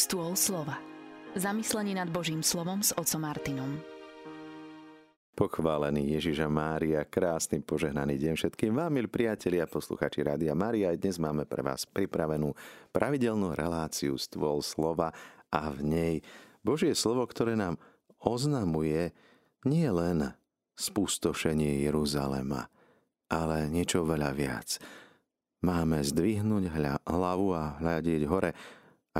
Stôl slova. Zamyslenie nad Božím slovom s otcom Martinom. Pochválený Ježiša Mária, krásny požehnaný deň všetkým vám, milí priatelia posluchači Rádia Mária. Dnes máme pre vás pripravenú pravidelnú reláciu Stôl slova a v nej Božie slovo, ktoré nám oznamuje nie len spustošenie Jeruzalema, ale niečo veľa viac. Máme zdvihnúť hlavu a hľadieť hore,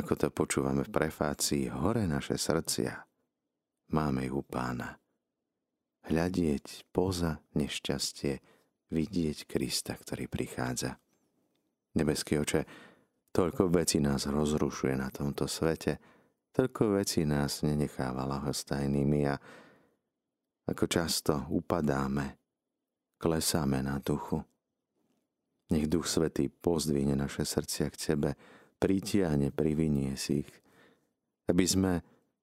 ako to počúvame v prefácii, hore naše srdcia. Máme ju pána. Hľadieť poza nešťastie, vidieť Krista, ktorý prichádza. Nebeský oče, toľko vecí nás rozrušuje na tomto svete, toľko vecí nás nenecháva lahostajnými a ako často upadáme, klesáme na duchu. Nech Duch Svetý pozdvihne naše srdcia k Tebe, pritiahne, privinie si ich, aby sme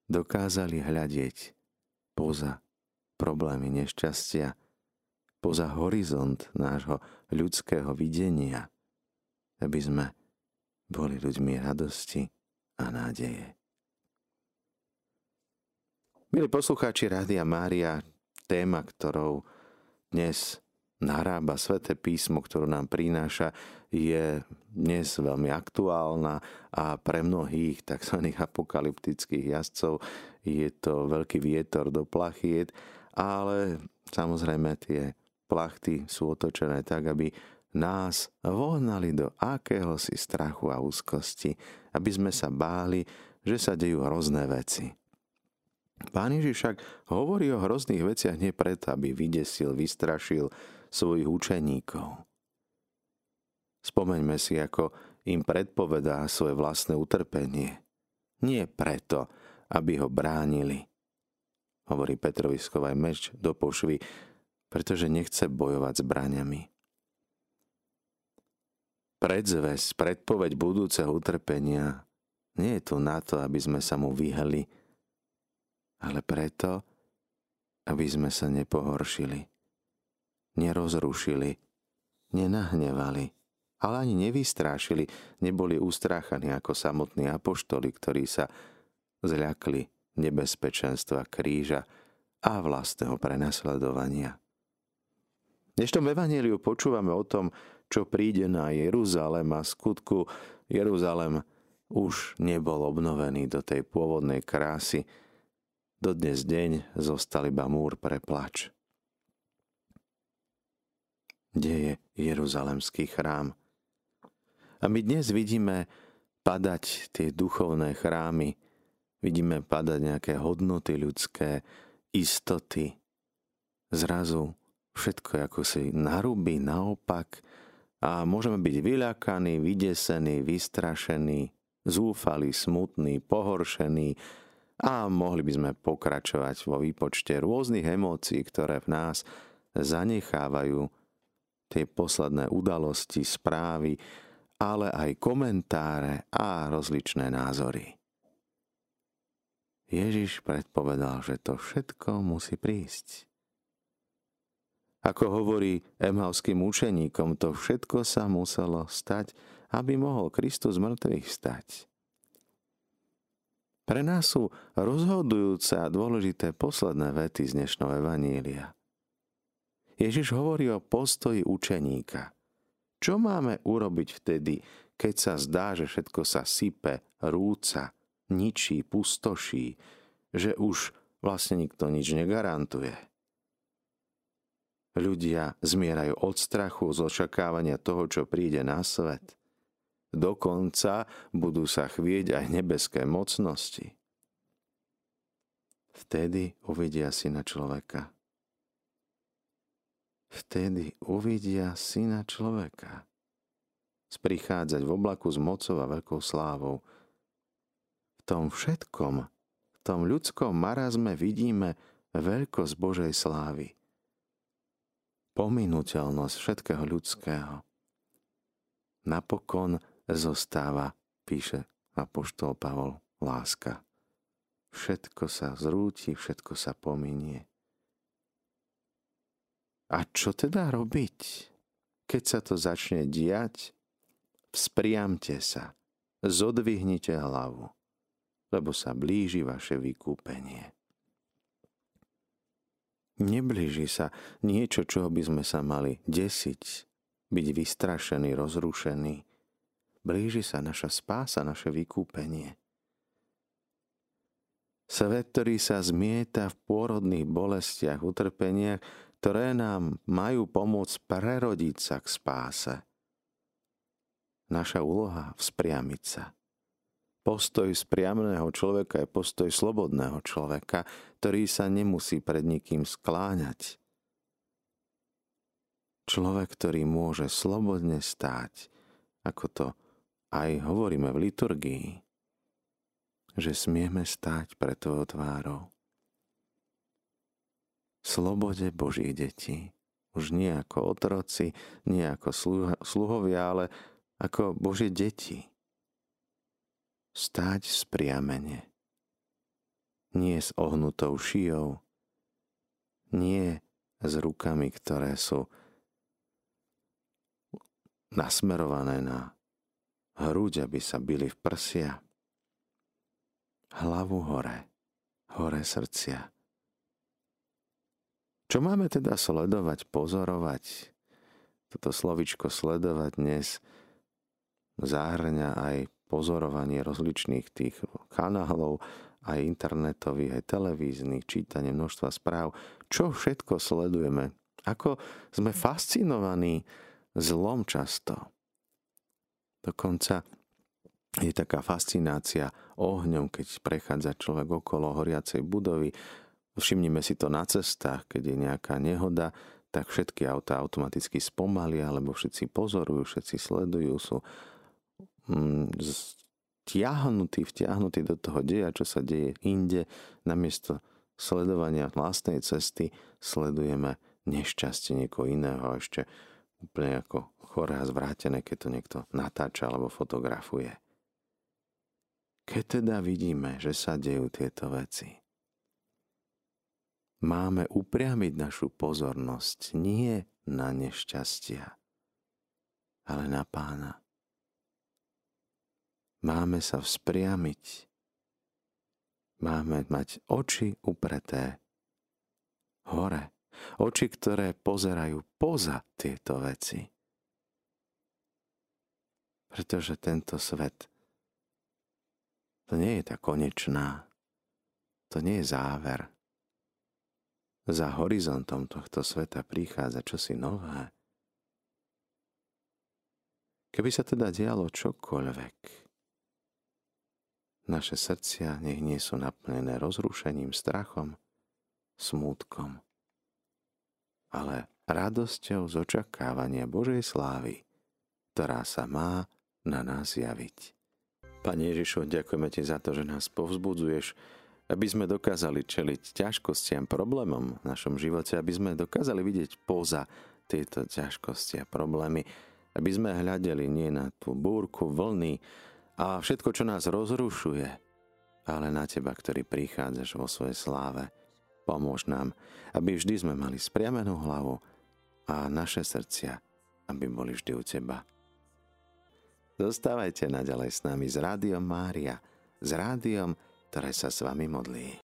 dokázali hľadieť poza problémy nešťastia, poza horizont nášho ľudského videnia, aby sme boli ľuďmi radosti a nádeje. Milí poslucháči Rádia Mária, téma, ktorou dnes narába Sveté písmo, ktorú nám prináša, je dnes veľmi aktuálna a pre mnohých tzv. apokalyptických jazdcov je to veľký vietor do plachiet, ale samozrejme tie plachty sú otočené tak, aby nás vohnali do akéhosi strachu a úzkosti, aby sme sa báli, že sa dejú hrozné veci. Pán Ježiš však hovorí o hrozných veciach nie preto, aby vydesil, vystrašil svojich učeníkov. Spomeňme si, ako im predpovedá svoje vlastné utrpenie. Nie preto, aby ho bránili. Hovorí Petrovi schovaj meč do pošvy, pretože nechce bojovať s bráňami. Predzves, predpoveď budúceho utrpenia nie je tu na to, aby sme sa mu vyhli, ale preto, aby sme sa nepohoršili, nerozrušili, nenahnevali, ale ani nevystrášili, neboli ustráchaní ako samotní apoštoli, ktorí sa zľakli nebezpečenstva kríža a vlastného prenasledovania. V dnešnom evaníliu počúvame o tom, čo príde na Jeruzalem a skutku Jeruzalem už nebol obnovený do tej pôvodnej krásy, Dodnes deň zostal iba múr pre plač. Kde je Jeruzalemský chrám? A my dnes vidíme padať tie duchovné chrámy, vidíme padať nejaké hodnoty ľudské, istoty. Zrazu všetko ako si narúbi naopak a môžeme byť vyľakaní, vydesení, vystrašení, zúfali, smutní, pohoršení, a mohli by sme pokračovať vo výpočte rôznych emócií, ktoré v nás zanechávajú tie posledné udalosti, správy, ale aj komentáre a rozličné názory. Ježiš predpovedal, že to všetko musí prísť. Ako hovorí emhavským učeníkom, to všetko sa muselo stať, aby mohol Kristus mŕtvych stať. Pre nás sú rozhodujúce a dôležité posledné vety z dnešného Evanília. Ježiš hovorí o postoji učeníka. Čo máme urobiť vtedy, keď sa zdá, že všetko sa sype, rúca, ničí, pustoší, že už vlastne nikto nič negarantuje? Ľudia zmierajú od strachu, z očakávania toho, čo príde na svet. Dokonca budú sa chvieť aj nebeské mocnosti. Vtedy uvidia syna človeka. Vtedy uvidia syna človeka. Sprichádzať v oblaku s mocou a veľkou slávou. V tom všetkom, v tom ľudskom marazme vidíme veľkosť Božej slávy. Pominuteľnosť všetkého ľudského. Napokon zostáva, píše apoštol Pavol, láska. Všetko sa zrúti, všetko sa pominie. A čo teda robiť, keď sa to začne diať? Vzpriamte sa, zodvihnite hlavu. lebo sa blíži vaše vykúpenie. Neblíži sa niečo, čo by sme sa mali desiť, byť vystrašený, rozrušený. Blíži sa naša spása, naše vykúpenie. Svet, ktorý sa zmieta v pôrodných bolestiach, utrpeniach, ktoré nám majú pomôcť prerodiť sa k spáse. Naša úloha vzpriamiť sa. Postoj spriamného človeka je postoj slobodného človeka, ktorý sa nemusí pred nikým skláňať. Človek, ktorý môže slobodne stáť, ako to aj hovoríme v liturgii, že smieme stáť pred tvojou tvárou. Slobode Božích detí. Už nie ako otroci, nie ako sluhovia, ale ako Božie deti stáť spriamene. Nie s ohnutou šijou, nie s rukami, ktoré sú nasmerované na hruď, aby sa byli v prsia. Hlavu hore, hore srdcia. Čo máme teda sledovať, pozorovať? Toto slovičko sledovať dnes zahrňa aj pozorovanie rozličných tých kanálov, aj internetových, aj televíznych, čítanie množstva správ. Čo všetko sledujeme? Ako sme fascinovaní zlom často. Dokonca je taká fascinácia ohňom, keď prechádza človek okolo horiacej budovy. Všimnime si to na cestách, keď je nejaká nehoda, tak všetky autá automaticky spomalia, lebo všetci pozorujú, všetci sledujú, sú stiahnutý, mm, vtiahnutý do toho deja, čo sa deje inde, namiesto sledovania vlastnej cesty sledujeme nešťastie niekoho iného ešte úplne ako choré a zvrátené, keď to niekto natáča alebo fotografuje. Keď teda vidíme, že sa dejú tieto veci, máme upriamiť našu pozornosť nie na nešťastia, ale na pána. Máme sa vzpriamiť. Máme mať oči upreté hore. Oči, ktoré pozerajú poza tieto veci. Pretože tento svet to nie je tá konečná, to nie je záver. Za horizontom tohto sveta prichádza čosi nové. Keby sa teda dialo čokoľvek, naše srdcia nech nie sú naplnené rozrušením, strachom, smútkom, ale radosťou z očakávania Božej slávy, ktorá sa má na nás javiť. Pane Ježišu, ďakujeme Ti za to, že nás povzbudzuješ, aby sme dokázali čeliť ťažkostiam, problémom v našom živote, aby sme dokázali vidieť poza tieto ťažkosti a problémy, aby sme hľadeli nie na tú búrku, vlny, a všetko, čo nás rozrušuje, ale na Teba, ktorý prichádzaš vo svojej sláve. Pomôž nám, aby vždy sme mali spriamenú hlavu a naše srdcia, aby boli vždy u Teba. Zostávajte naďalej s nami z Rádiom Mária, s rádiom, ktoré sa s vami modlí.